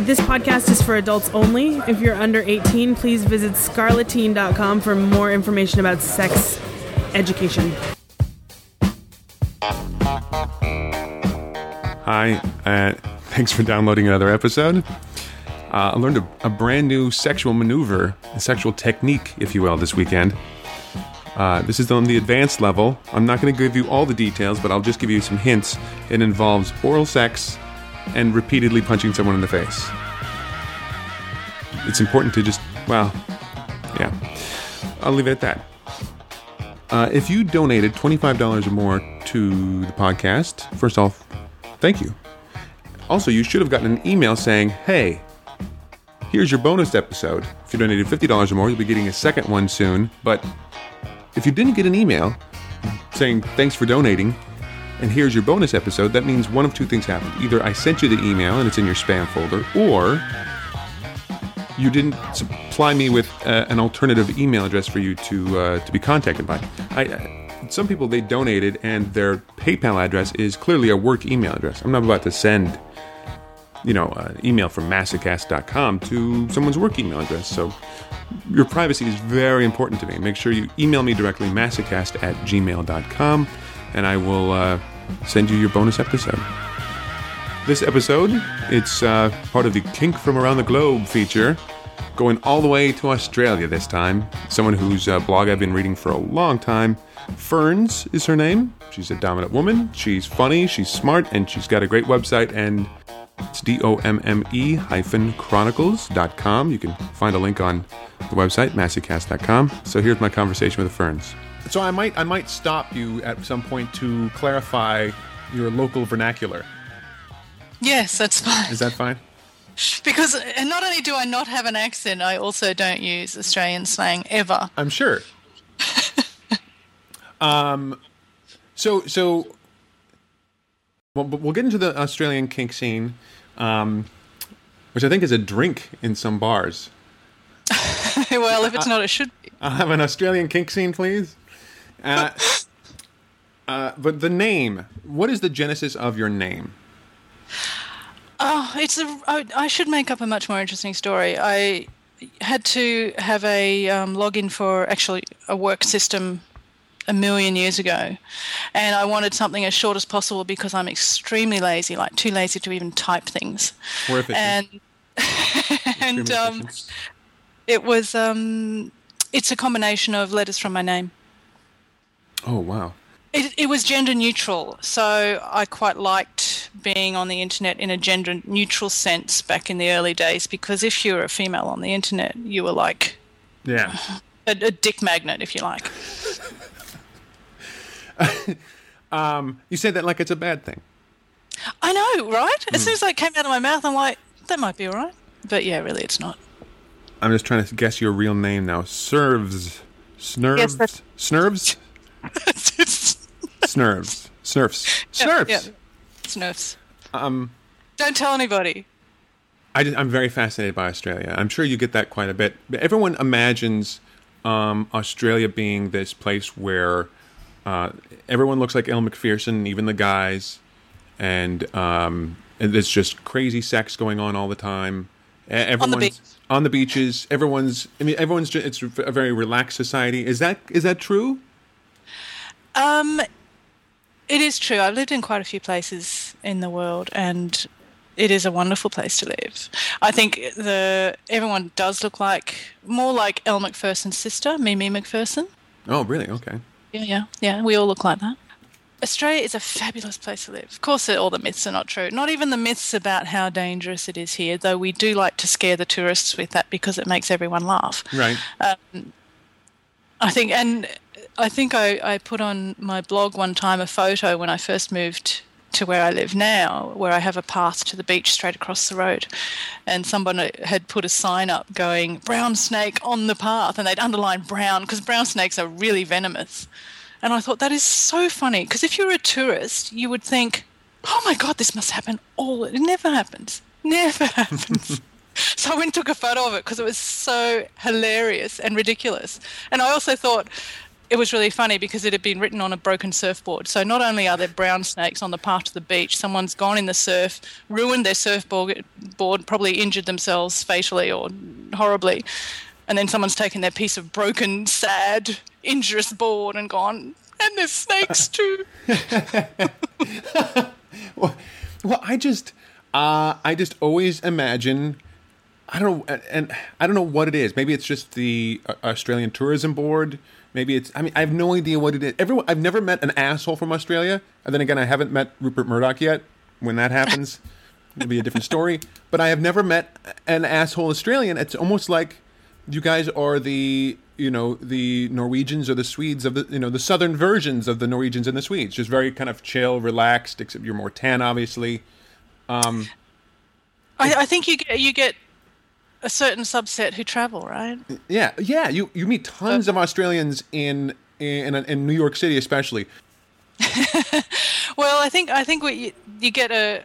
This podcast is for adults only. If you're under 18, please visit scarleteen.com for more information about sex education. Hi, uh, thanks for downloading another episode. Uh, I learned a, a, brand new sexual maneuver, a sexual technique, if you will, this weekend. Uh, this is on the advanced level. I'm not going to give you all the details, but I'll just give you some hints. It involves oral sex and repeatedly punching someone in the face. It's important to just, well, yeah. I'll leave it at that. Uh, if you donated $25 or more to the podcast, first off, thank you. Also, you should have gotten an email saying, hey, here's your bonus episode. If you donated $50 or more, you'll be getting a second one soon. But if you didn't get an email saying, thanks for donating, and here's your bonus episode, that means one of two things happened. Either I sent you the email and it's in your spam folder, or you didn't supply me with uh, an alternative email address for you to uh, to be contacted by. I, uh, some people they donated and their PayPal address is clearly a work email address. I'm not about to send, you know, an email from masocast.com to someone's work email address. So your privacy is very important to me. Make sure you email me directly, masocast at gmail.com, and I will uh, send you your bonus episode. This episode, it's uh, part of the Kink from Around the Globe feature, going all the way to Australia this time. Someone whose uh, blog I've been reading for a long time. Ferns is her name. She's a dominant woman. She's funny, she's smart, and she's got a great website and it's D-O-M-M-E hyphen chronicles.com. You can find a link on the website, masocast.com. So here's my conversation with the Ferns. So I might I might stop you at some point to clarify your local vernacular. Yes, that's fine. Is that fine? Because uh, not only do I not have an accent, I also don't use Australian slang ever. I'm sure. um, so so well, we'll get into the Australian kink scene, um, which I think is a drink in some bars. well, if it's not, it should be. I'll have an Australian kink scene, please. Uh, uh, but the name, what is the genesis of your name? Oh, it's a. I, I should make up a much more interesting story. I had to have a um, login for actually a work system a million years ago, and I wanted something as short as possible because I'm extremely lazy, like too lazy to even type things. And and um, it was um, it's a combination of letters from my name. Oh wow! It, it was gender neutral, so I quite liked being on the internet in a gender neutral sense back in the early days because if you were a female on the internet, you were like, yeah, a, a dick magnet, if you like. um, you say that like it's a bad thing. I know, right? As mm. soon as that came out of my mouth, I'm like, that might be all right. But yeah, really, it's not. I'm just trying to guess your real name now. Serves. Snurves? Yes, Snurves? Snurves. Snurfs. Snurfs. Yeah, yeah. Snurfs. Um, Don't tell anybody. I am very fascinated by Australia. I'm sure you get that quite a bit. But everyone imagines um, Australia being this place where uh, everyone looks like Elle Macpherson, even the guys, and, um, and there's just crazy sex going on all the time. Everyone's on the, beach. on the beaches. Everyone's. I mean, everyone's. Just, it's a very relaxed society. Is that is that true? Um, it is true. I've lived in quite a few places in the world, and it is a wonderful place to live. I think the everyone does look like more like Elle Macpherson's sister, Mimi Macpherson. Oh, really? Okay. Yeah, yeah, yeah. We all look like that. Australia is a fabulous place to live. Of course, all the myths are not true. Not even the myths about how dangerous it is here, though we do like to scare the tourists with that because it makes everyone laugh. Right. Um, I think, and I think I, I put on my blog one time a photo when I first moved to where I live now, where I have a path to the beach straight across the road. And someone had put a sign up going, brown snake on the path, and they'd underline brown because brown snakes are really venomous. And I thought that is so funny because if you're a tourist, you would think, oh my God, this must happen all. It never happens. Never happens. so I went and took a photo of it because it was so hilarious and ridiculous. And I also thought, it was really funny because it had been written on a broken surfboard. So not only are there brown snakes on the path to the beach, someone's gone in the surf, ruined their surfboard, board, probably injured themselves fatally or horribly, and then someone's taken their piece of broken, sad, injurious board and gone, and there's snakes too. well, well, I just, uh, I just always imagine. I don't know, and, and I don't know what it is. Maybe it's just the uh, Australian Tourism Board. Maybe it's. I mean, I have no idea what it is. Everyone, I've never met an asshole from Australia. And then again, I haven't met Rupert Murdoch yet. When that happens, it'll be a different story. But I have never met an asshole Australian. It's almost like you guys are the you know the Norwegians or the Swedes of the you know the southern versions of the Norwegians and the Swedes, just very kind of chill, relaxed. Except you're more tan, obviously. Um, I, I think you get you get a certain subset who travel, right? Yeah, yeah. You you meet tons of Australians in in in New York City, especially. well, I think I think what you, you get a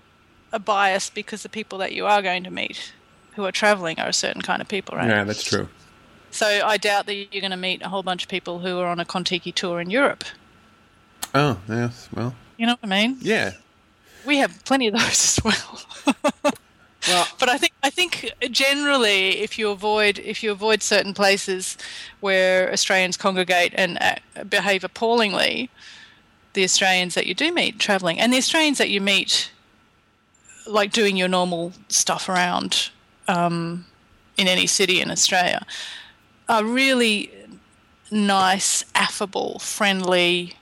a bias because the people that you are going to meet who are traveling are a certain kind of people, right? Yeah, that's true. So I doubt that you're going to meet a whole bunch of people who are on a Contiki tour in Europe. Oh, yes. Well, you know what I mean? Yeah. We have plenty of those as well. But I think I think generally, if you avoid if you avoid certain places where Australians congregate and uh, behave appallingly, the Australians that you do meet traveling and the Australians that you meet, like doing your normal stuff around um, in any city in Australia, are really nice, affable, friendly,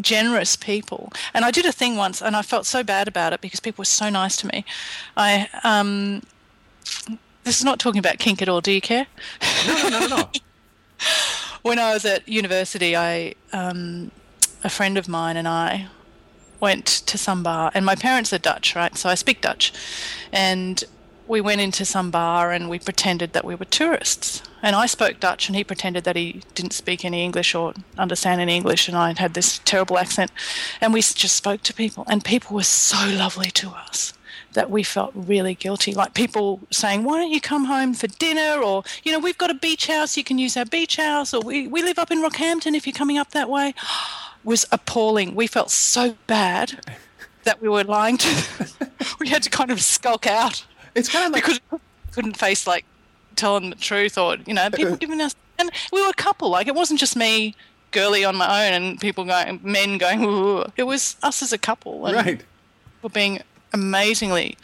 generous people. And I did a thing once, and I felt so bad about it because people were so nice to me. I um, this is not talking about kink at all. Do you care? No, no, no, no. when I was at university, I um, a friend of mine and I went to some bar, and my parents are Dutch, right? So I speak Dutch, and we went into some bar and we pretended that we were tourists. And I spoke Dutch, and he pretended that he didn't speak any English or understand any English, and I had this terrible accent. And we just spoke to people, and people were so lovely to us that we felt really guilty. Like people saying, Why don't you come home for dinner? Or, you know, we've got a beach house, you can use our beach house, or we, we live up in Rockhampton if you're coming up that way. was appalling. We felt so bad that we were lying to them. we had to kind of skulk out. It's kind of like because we couldn't face like telling the truth or you know people giving us and we were a couple. Like it wasn't just me girly on my own and people going men going Ooh. it was us as a couple and right. were being amazingly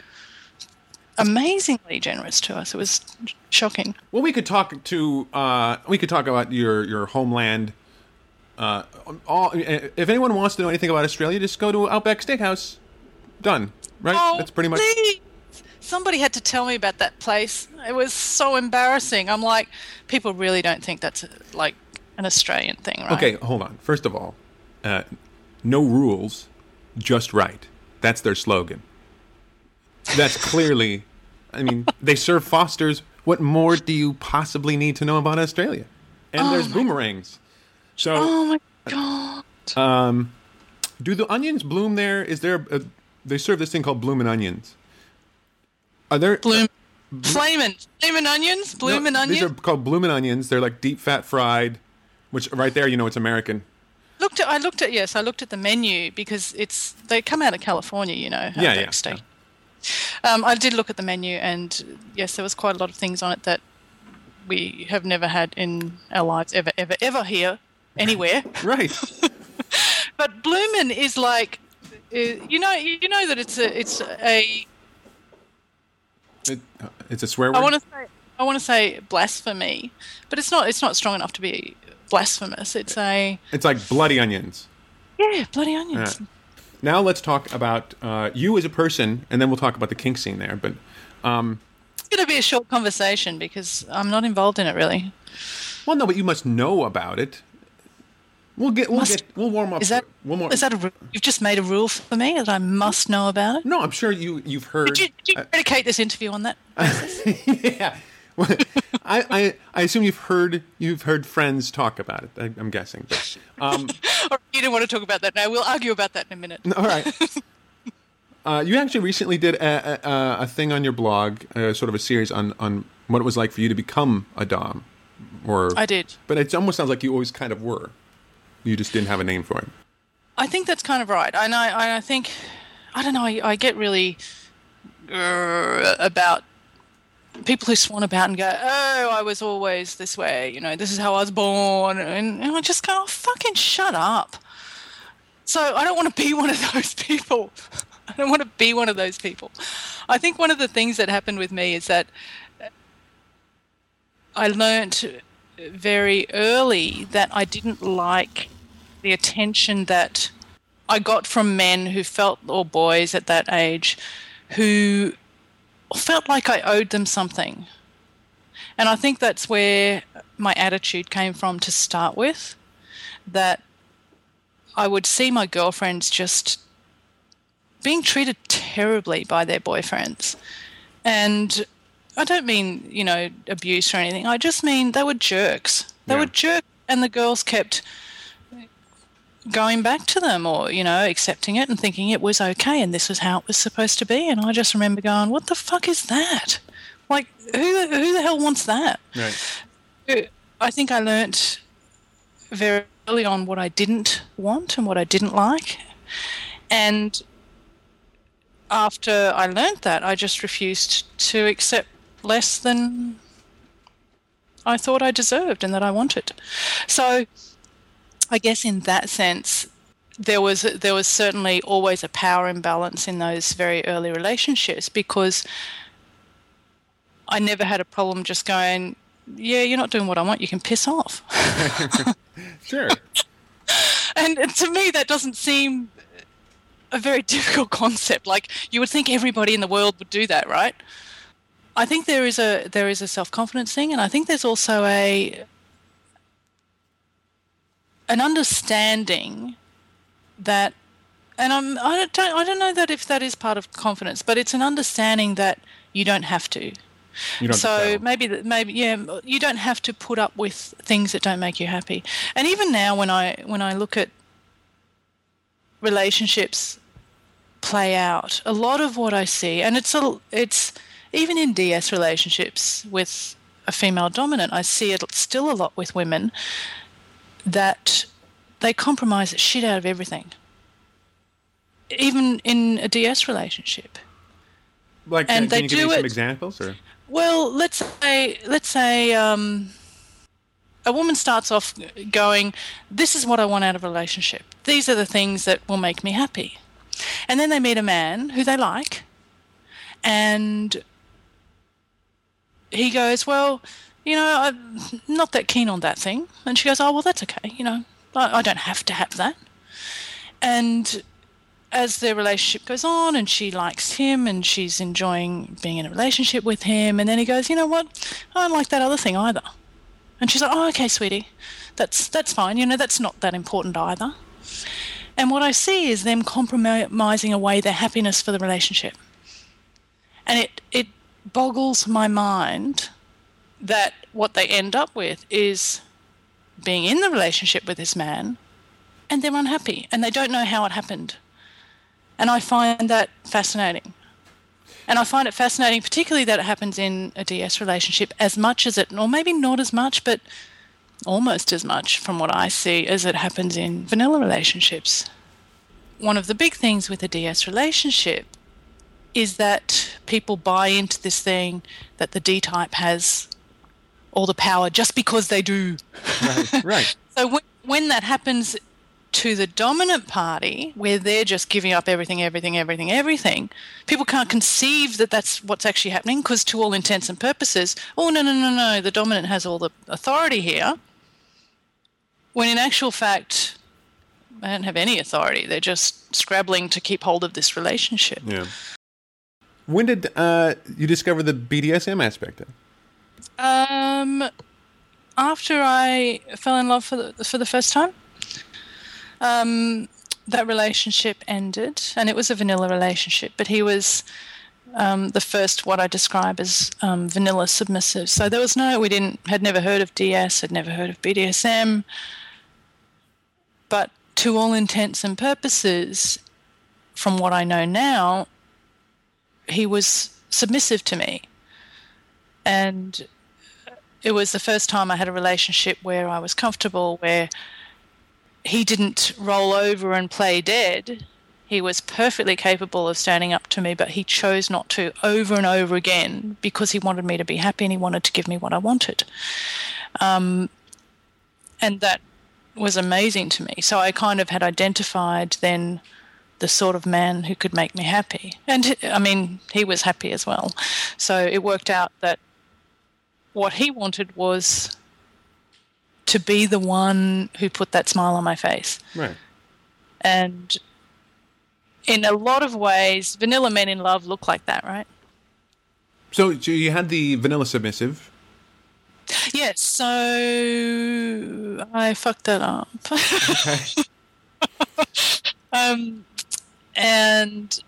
amazingly generous to us. It was shocking. Well we could talk to uh we could talk about your your homeland uh all if anyone wants to know anything about australia just go to outback steakhouse. Done right? Oh, that's pretty much please somebody had to tell me about that place. It was so embarrassing. I'm like, people really don't think that's a, like an Australian thing, right? Okay, hold on. First of all, uh, no rules, just right. That's their slogan. That's clearly, I mean, they serve Fosters. What more do you possibly need to know about Australia? And Oh there's boomerangs. So, Oh my god. um, do the onions bloom there? Is there? A, they serve this thing called bloomin' onions. Are there Bloom, flamin', flamin' onions, bloomin' no, These are called bloomin' onions. They're like deep fat fried, which right there you know it's American. Looked at, I looked at yes, I looked at the menu because it's they come out of California, you know. Yeah, Outback yeah, Um, I did look at the menu, and yes, there was quite a lot of things on it that we have never had in our lives ever, ever, ever here anywhere. Right. But bloomin' is like, uh, you know, you know that it's a, it's a. it, it's a swear word. I want to say, I want to say blasphemy, but it's not. It's not strong enough to be blasphemous. It's a It's like bloody onions. yeah, bloody onions. Now let's talk about uh, you as a person, and then we'll talk about the kink scene there. But um, It's going to be a short conversation because I'm not involved in it really. well, no, but you must know about it. We'll get. We'll Must- get. We'll warm up. Is that one more? is that a you've just made a rule for me that I must know about it? no, I'm sure you you've heard. Did you, did you predicate this interview on that? yeah. Well, I, I I assume you've heard you've heard friends talk about it. I, I'm guessing. Um, or you don't want to talk about that now. We'll argue about that in a minute. all right. Uh, you actually recently did a, a, a thing on your blog, uh, sort of a series on, on what it was like for you to become a dom, Or I did. But it almost sounds like you always kind of were. You just didn't have a name for it. I think that's kind of right. And I, I think, I don't know, I, I get really uh, about people who swan about and go, oh, I was always this way, you know, this is how I was born. And, and I just go, oh, fucking shut up. So I don't want to be one of those people. I don't want to be one of those people. I think one of the things that happened with me is that I learnt very early that I didn't like the attention that I got from men who felt, or boys at that age, who felt like I owed them something. And I think that's where my attitude came from to start with. That I would see my girlfriends just being treated terribly by their boyfriends. And I don't mean, you know, abuse or anything. I just mean they were jerks. They Yeah. were jerks, and the girls kept going back to them or, you know, accepting it and thinking it was okay and this was how it was supposed to be. And I just remember going, what the fuck is that? Like, who, who the hell wants that? Right. I think I learnt very early on what I didn't want and what I didn't like. And after I learnt that, I just refused to accept less than I thought I deserved and that I wanted. So I guess in that sense, there was there was certainly always a power imbalance in those very early relationships because I never had a problem just going, yeah, you're not doing what I want. You can piss off. Sure. and to me, that doesn't seem a very difficult concept. Like you would think everybody in the world would do that, right? I think there is a there is a self confidence thing, and I think there's also a an understanding that, and I'm I don't I don't know that if that is part of confidence, but it's an understanding that you don't have to. Don't so maybe maybe yeah you don't have to put up with things that don't make you happy and even now when i when i look at relationships play out a lot of what i see and it's a it's even in ds relationships with a female dominant i see it still a lot with women that they compromise the shit out of everything even in a ds relationship like, and can they you give do me some it- examples? Or Well, let's say let's say um, a woman starts off going, "This is what I want out of a relationship. These are the things that will make me happy," and then they meet a man who they like, and he goes, "Well, you know, I'm not that keen on that thing," and she goes, "Oh, well, that's okay. You know, I, I don't have to have that," and as their relationship goes on and she likes him and she's enjoying being in a relationship with him and then he goes you know what? I don't like that other thing either. And she's like oh okay sweetie. That's that's fine. You know that's not that important either. And what i see is them compromising away their happiness for the relationship. And it it boggles my mind that what they end up with is being in the relationship with this man and they're unhappy and they don't know how it happened and I find that fascinating. And I find it fascinating, particularly that it happens in a DS relationship as much as it, or maybe not as much, but almost as much from what I see as it happens in vanilla relationships. One of the big things with a DS relationship is that people buy into this thing that the D type has all the power just because they do. right, right. So when, when that happens to the dominant party, where they're just giving up everything, everything, everything, everything, people can't conceive that that's what's actually happening because, to all intents and purposes, oh, no, no, no, no, the dominant has all the authority here. When in actual fact, they don't have any authority. They're just scrabbling to keep hold of this relationship. Yeah. When did uh, you discover the BDSM aspect? Of? it? Um, after I fell in love for the, for the first time, um, that relationship ended, and it was a vanilla relationship. But he was um, the first, what I describe as um, vanilla submissive. So there was no, we didn't, had never heard of DS, had never heard of BDSM. But to all intents and purposes, from what I know now, he was submissive to me. And it was the first time I had a relationship where I was comfortable, where he didn't roll over and play dead. He was perfectly capable of standing up to me, but he chose not to over and over again because he wanted me to be happy and he wanted to give me what I wanted. Um, and that was amazing to me. So I kind of had identified then the sort of man who could make me happy. And I mean, he was happy as well. So it worked out that what he wanted was to be the one who put that smile on my face. Right. And in a lot of ways, vanilla men in love look like that, right? So, so you had the vanilla submissive. Yes, so I fucked that up. Okay. um, and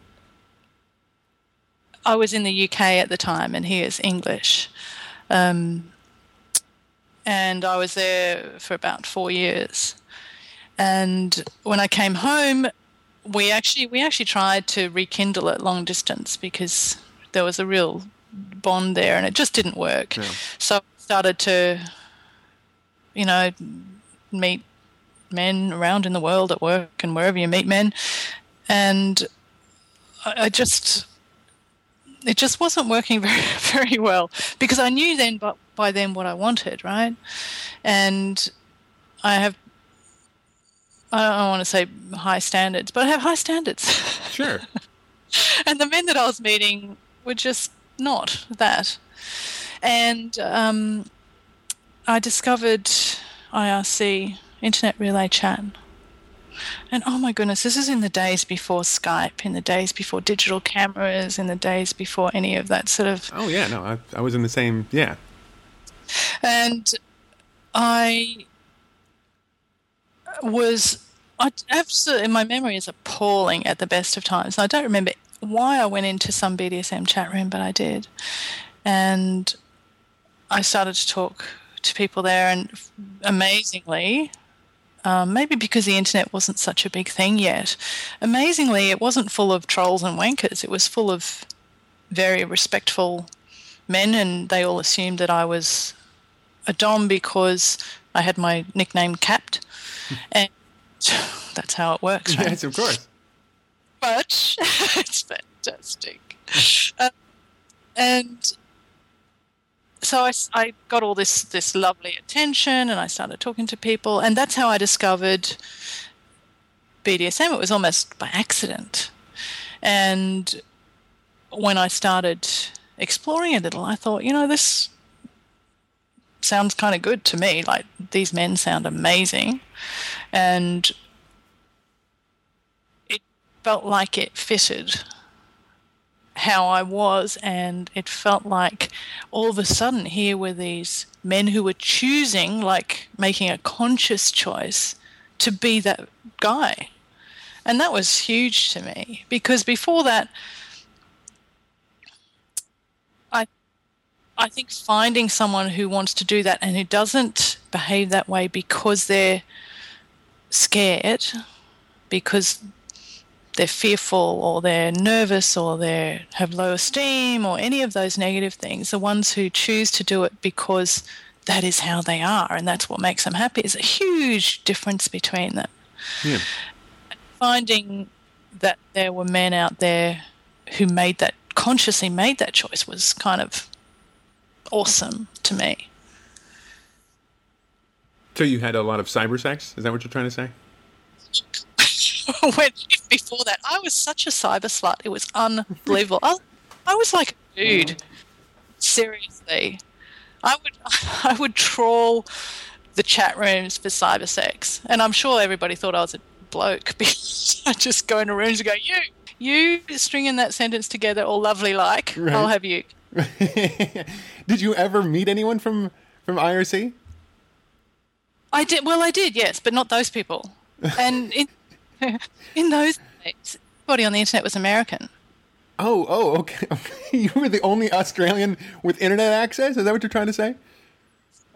I was in the UK at the time, and he is English. Um, and I was there for about four years. And when I came home, we actually we actually tried to rekindle it long distance because there was a real bond there, and it just didn't work. Yeah. So I started to, you know, meet men around in the world at work and wherever you meet men, and I, I just it just wasn't working very very well because I knew then but by then what I wanted, right? And I have I don't want to say high standards, but I have high standards. Sure. and the men that I was meeting were just not that. And um, I discovered IRC, Internet Relay Chat. And oh my goodness, this is in the days before Skype, in the days before digital cameras, in the days before any of that sort of. Oh yeah, no, I, I was in the same. Yeah. And I was. I absolutely, my memory is appalling at the best of times. I don't remember why I went into some BDSM chat room, but I did. And I started to talk to people there, and amazingly, um, maybe because the internet wasn't such a big thing yet, amazingly, it wasn't full of trolls and wankers. It was full of very respectful men, and they all assumed that I was a Dom because I had my nickname capped. and that's how it works, right? Yes, of course. But it's fantastic. Uh, and so I, I got all this this lovely attention, and I started talking to people, and that's how I discovered BDSM. It was almost by accident, and when I started exploring a little, I thought, you know, this sounds kind of good to me. Like these men sound amazing, and it felt like it fitted how I was, and it felt like all of a sudden here were these men who were choosing, like making a conscious choice to be that guy. And that was huge to me because before that, I, I think finding someone who wants to do that and who doesn't behave that way because they're scared, because they're fearful or they're nervous or they have low esteem or any of those negative things, the ones who choose to do it because that is how they are and that's what makes them happy is a huge difference between them. Yeah. Finding that there were men out there who made that consciously made that choice was kind of awesome to me. So you had a lot of cyber sex? Is that what you're trying to say? when before that, I was such a cyber slut. It was unbelievable. I, I was like a dude. Mm. Seriously, I would I would trawl the chat rooms for cyber sex, and I'm sure everybody thought I was a bloke because I just go into rooms and go, "You, you stringing that sentence together all lovely like, Right. I'll have you." did you ever meet anyone from from IRC? I did. Well, I did, yes, but not those people. And in in those days, everybody on the internet was American. Oh, oh, okay. okay. You were the only Australian with internet access. Is that what you're trying to say?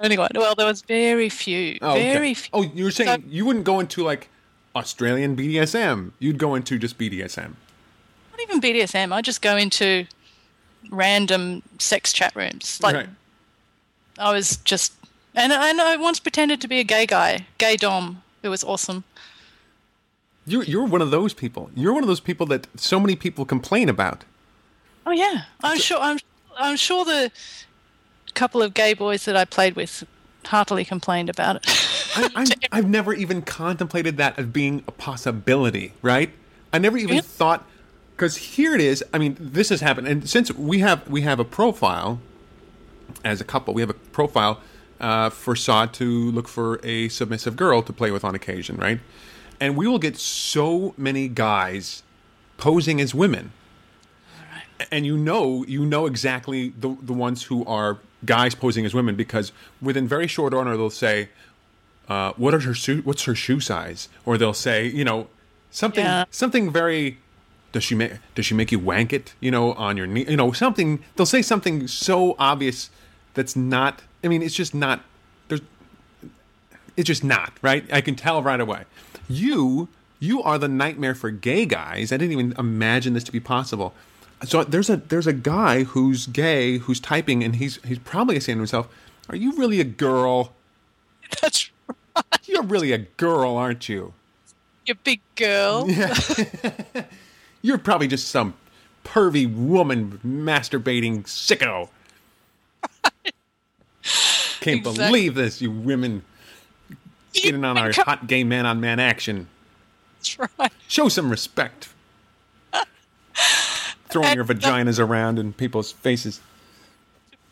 Anyway, well, there was very few, Oh, okay. very few. Oh, you were saying So- you wouldn't go into like Australian BDSM. You'd go into just BDSM. Not even BDSM. I just go into random sex chat rooms, like right. I was just, and and I once pretended to be a gay guy, gay dom. It was awesome. You're you're one of those people. You're one of those people that so many people complain about. Oh yeah, I'm sure. I'm I'm sure the couple of gay boys that I played with heartily complained about it. I, I've never even contemplated that as being a possibility, right? I never even Yeah. thought because here it is. I mean, this has happened, and since we have we have a profile as a couple, we have a profile uh, for Sod to look for a submissive girl to play with on occasion, right? And we will get so many guys posing as women. And you know you know exactly the the ones who are guys posing as women because within very short order they'll say uh, what are her shoe what's her shoe size? Or they'll say you know something Yeah. something very does she make does she make you wank it you know on your knee? You know something they'll say something so obvious that's not i mean it's just not there's it's just not right? I can tell right away you you are the nightmare for gay guys i didn't even imagine this to be possible so there's a there's a guy who's gay who's typing and he's he's probably saying to himself are you really a girl That's right. you're really a girl aren't you your big girl. Yeah. you're probably just some pervy woman masturbating sicko can't Exactly. believe this you women getting on our hot gay man on man action That's right. Show some respect. Throwing your vaginas around in people's faces.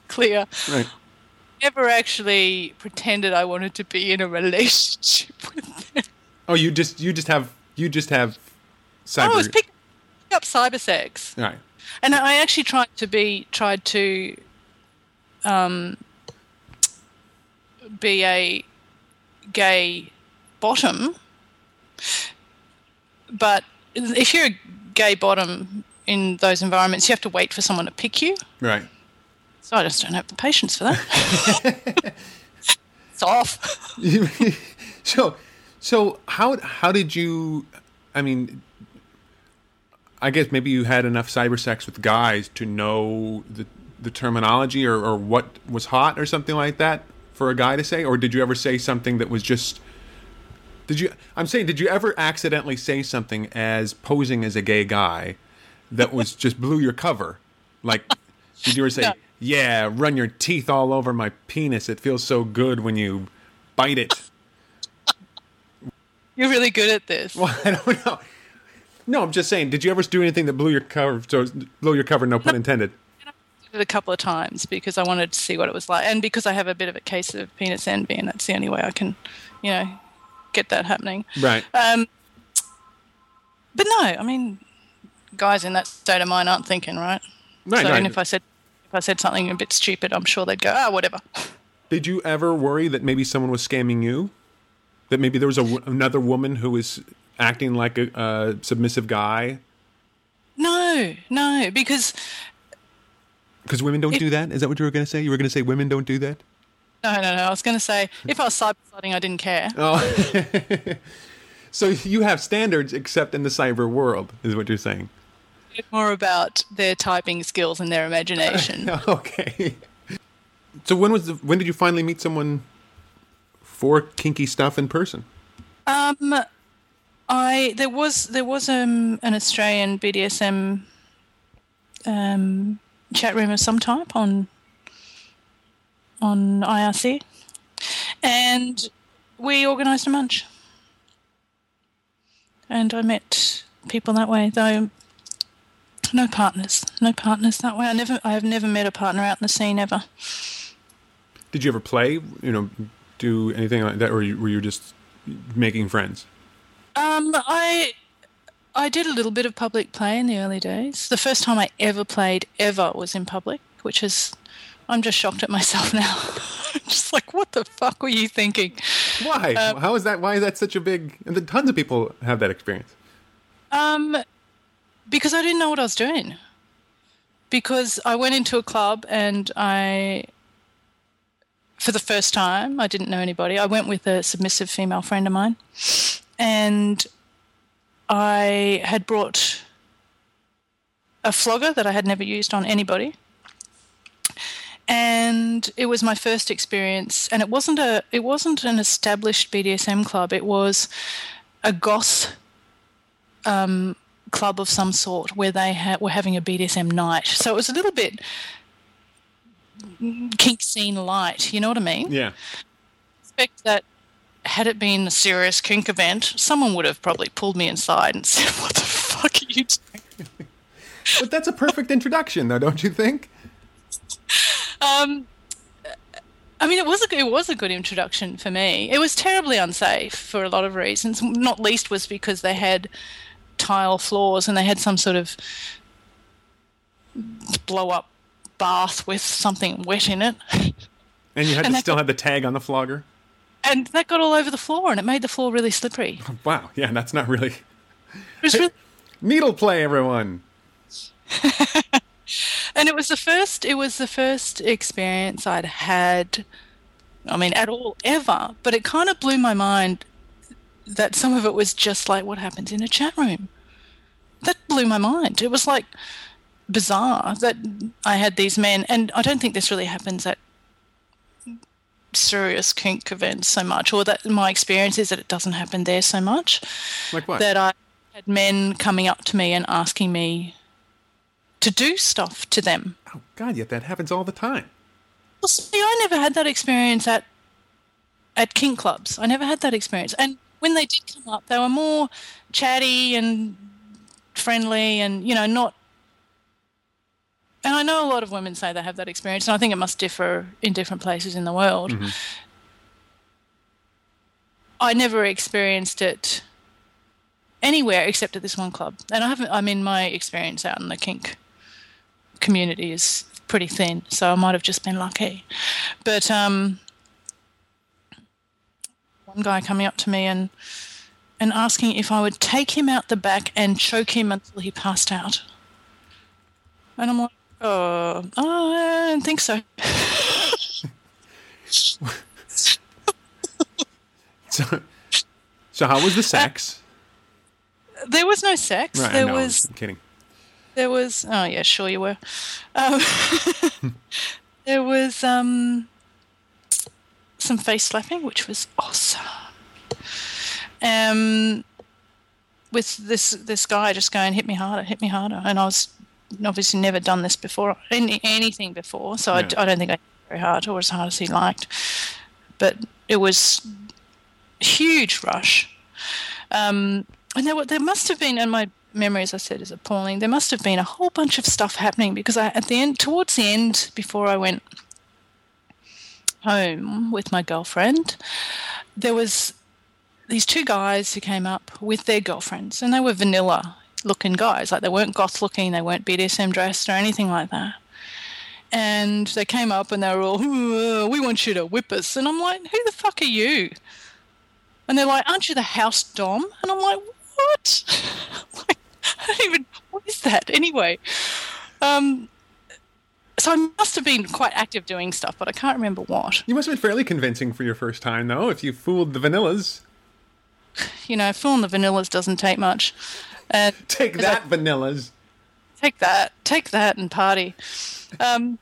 Clear. Right. Never actually pretended I wanted to be in a relationship with them. Oh, you just you just have you just have cyber. I was picking up cyber sex. Right. And I actually tried to be tried to um, be a gay bottom, but if you're a gay bottom in those environments, you have to wait for someone to pick you. Right. So I just don't have the patience for that. it's off. so so how how did you? I mean, I guess maybe you had enough cyber sex with guys to know the the terminology or, or what was hot or something like that for a guy to say, or did you ever say something that was just Did you? I'm saying, did you ever accidentally say something as posing as a gay guy that was just blew your cover? Like, did you ever say, No. "Yeah, run your teeth all over my penis. It feels so good when you bite it." You're really good at this. Well, I don't know. No, I'm just saying. Did you ever do anything that blew your cover? So blow your cover, no pun intended. It a couple of times because I wanted to see what it was like, and because I have a bit of a case of penis envy, and that's the only way I can, you know, get that happening. Right. Um, but no, I mean, guys in that state of mind aren't thinking, right? Right. so, right. if I said if I said something a bit stupid, I'm sure they'd go, ah, whatever. Did you ever worry that maybe someone was scamming you? That maybe there was a, another woman who was acting like a, a submissive guy? No, no, because Because women don't If- do that. Is that what you were going to say? You were going to say women don't do that. no, no, no. I was going to say if I was cybersliding, I didn't care. Oh. so you have standards, except in the cyber world, is what you're saying. It's more about their typing skills and their imagination. Okay. So when was the, when did you finally meet someone for kinky stuff in person? Um, I there was there was um, an Australian BDSM um, chat room of some type on on IRC, and we organised a munch, and I met people that way. Though no partners, no partners that way. I never I have never met a partner out in the scene ever. Did you ever play? You know, do anything like that, or were you just making friends? Um, I I did a little bit of public play in the early days. The first time I ever played ever was in public, which is I'm just shocked at myself now. Just like, what the fuck were you thinking? Why? How is that? Why is that such a big? And tons of people have that experience. Um, because I didn't know what I was doing. Because I went into a club and I, for the first time, I didn't know anybody. I went with a submissive female friend of mine, and I had brought a flogger that I had never used on anybody. and it was my first experience. And it wasn't a it wasn't an established BDSM club. It was a goth um, club of some sort where they ha- were having a BDSM night. So it was a little bit kink scene light. You know what I mean? Yeah. expect that had it been a serious kink event, someone would have probably pulled me inside and said, "What the fuck are you doing?" But that's a perfect introduction, though, don't you think? Um, I mean, it was a it was a good introduction for me. It was terribly unsafe for a lot of reasons. Not least was because they had tile floors and they had some sort of blow up bath with something wet in it, And you had And to still have the tag on the flogger. And that got all over the floor and it made the floor really slippery. Wow. Yeah, that's not really It really needle play, everyone. and it was the first it was the first experience i'd had i mean at all ever but it kind of blew my mind that some of it was just like what happens in a chat room that blew my mind it was like bizarre that i had these men and i don't think this really happens at serious kink events so much or that my experience is that it doesn't happen there so much Like what? that I had men coming up to me and asking me to do stuff to them. oh, God, yet that happens all the time. Well, see, I never had that experience at at kink clubs. I never had that experience. And when they did come up, they were more chatty and friendly, and you know, not. And I know a lot of women say they have that experience, and I think it must differ in different places in the world. I never experienced it anywhere except at this one club. And I haven't, I mean, my experience out in the kink community is pretty thin, so I might have just been lucky. But um, one guy coming up to me and and asking if I would take him out the back and choke him until he passed out. And I'm like, oh, I don't think so. So, so how was the sex? There was no sex. right, there know, was I'm kidding. There was oh yeah, sure you were. Um, there was um, some face slapping, which was awesome. Um, with this this guy just going hit me harder, hit me harder, and I was obviously never done this before, any, anything before, so Yeah. I, I don't think I very hard or as hard as he liked, but it was huge rush. Um, and there, there must have been, and my memory, as I said, is appalling. There must have been a whole bunch of stuff happening because I, at the end, towards the end, before I went home with my girlfriend, there was these two guys who came up with their girlfriends, and they were vanilla looking guys. Like they weren't goth looking, they weren't BDSM dressed or anything like that. And they came up and they were all, "Uh, "We want you to whip us," and I'm like, "Who the fuck are you?" And they're like, "Aren't you the house dom?" And I'm like, "What?" like, I don't even. What is that anyway? Um, so I must have been quite active doing stuff, but I can't remember what. You must have been fairly convincing for your first time, though, if you fooled the vanillas. You know, fooling the vanillas doesn't take much. And Take that, vanillas. take that, take that, and party. Um,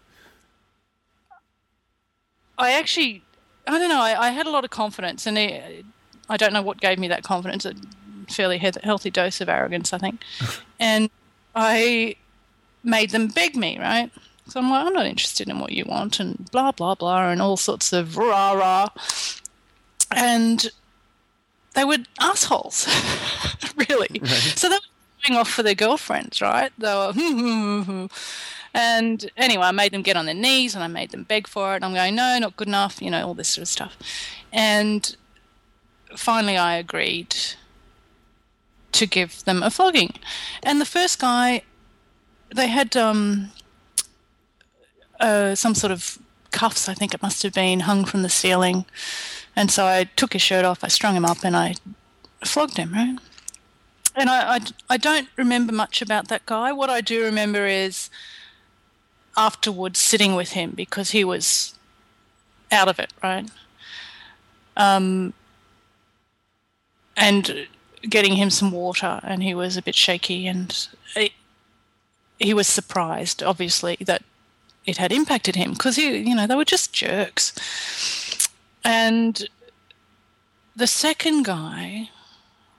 I actually, I don't know. I, I had a lot of confidence, and it, I don't know what gave me that confidence. A fairly he- healthy dose of arrogance, I think. and I made them beg me, right? So I'm like, I'm not interested in what you want, and blah blah blah, and all sorts of rah rah. And they were assholes, really. So they were going off for their girlfriends, right? They were, and anyway, I made them get on their knees and I made them beg for it. And I'm going, no, not good enough, you know, all this sort of stuff. And finally, I agreed to give them a flogging. And the first guy, they had um, uh, some sort of cuffs, I think it must have been, hung from the ceiling. And so I took his shirt off, I strung him up, and I flogged him, right? And I, I, I don't remember much about that guy. What I do remember is afterwards sitting with him because he was out of it, right? Um, and getting him some water, and he was a bit shaky, and he, he was surprised, obviously, that it had impacted him because he, you know they were just jerks. And the second guy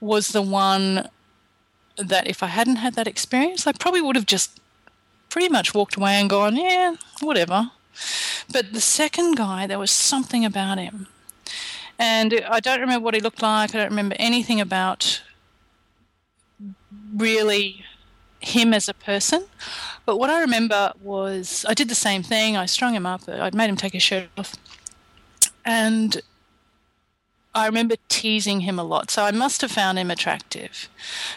was the one that if I hadn't had that experience, I probably would have just pretty much walked away and gone, yeah, whatever. But the second guy, there was something about him. And I don't remember what he looked like. I don't remember anything about really him as a person. But what I remember was I did the same thing. I strung him up. I'd made him take his shirt off. And I remember teasing him a lot. So I must have found him attractive.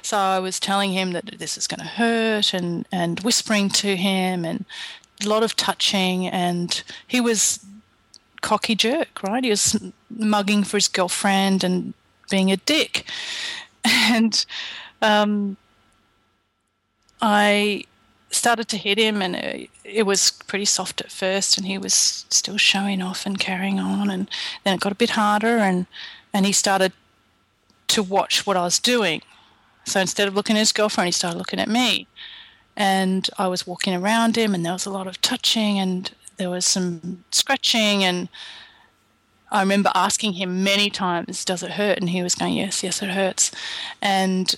So I was telling him that this is going to hurt and, and whispering to him and a lot of touching. And he was cocky jerk, right? He was mugging for his girlfriend and being a dick. And um, I started to hit him, and it, was pretty soft at first, and he was still showing off and carrying on, and then it got a bit harder, and and he started to watch what I was doing. So instead of looking at his girlfriend, he started looking at me, and I was walking around him, and there was a lot of touching, and there was some scratching, and I remember asking him many times, "Does it hurt?" And he was going, "Yes, yes, it hurts," and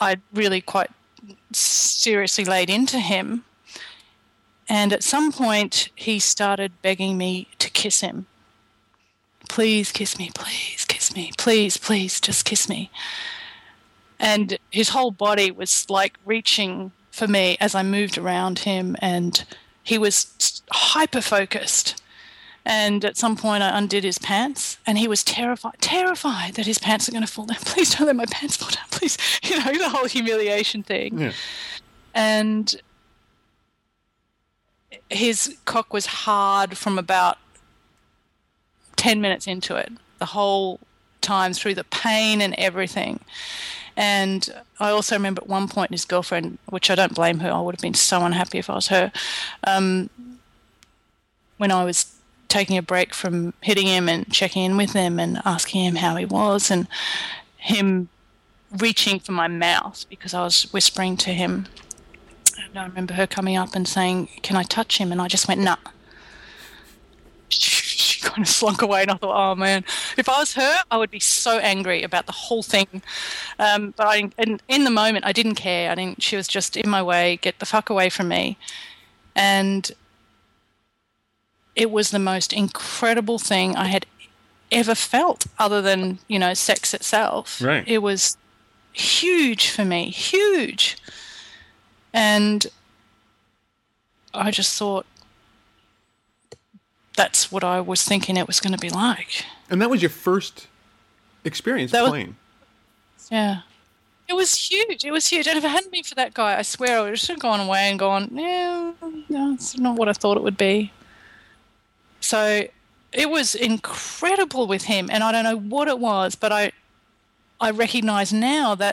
I really quite seriously laid into him. And at some point, he started begging me to kiss him. Please kiss me, please kiss me, please, please, just kiss me. And his whole body was like reaching for me as I moved around him, and he was hyper focused. And at some point, I undid his pants, and he was terrified, terrified that his pants are going to fall down. Please don't let my pants fall down, please. You know, the whole humiliation thing. Yeah. And his cock was hard from about 10 minutes into it, the whole time through the pain and everything. And I also remember at one point his girlfriend, which I don't blame her, I would have been so unhappy if I was her, um, when I was taking a break from hitting him and checking in with him and asking him how he was and him reaching for my mouth because I was whispering to him. And I remember her coming up and saying, Can I touch him? And I just went, Nah. She kind of slunk away, and I thought, Oh man, if I was her, I would be so angry about the whole thing. Um, but I, in, in the moment, I didn't care. I didn't. She was just in my way. Get the fuck away from me. And it was the most incredible thing I had ever felt, other than you know sex itself. Right. It was huge for me, huge, and I just thought that's what I was thinking it was going to be like. And that was your first experience That was- playing. Yeah. It was huge. It was huge. And if it hadn't been for that guy, I swear I would have just gone away and gone, yeah, no, it's not what I thought it would be. So it was incredible with him. And I don't know what it was, but I, I recognize now that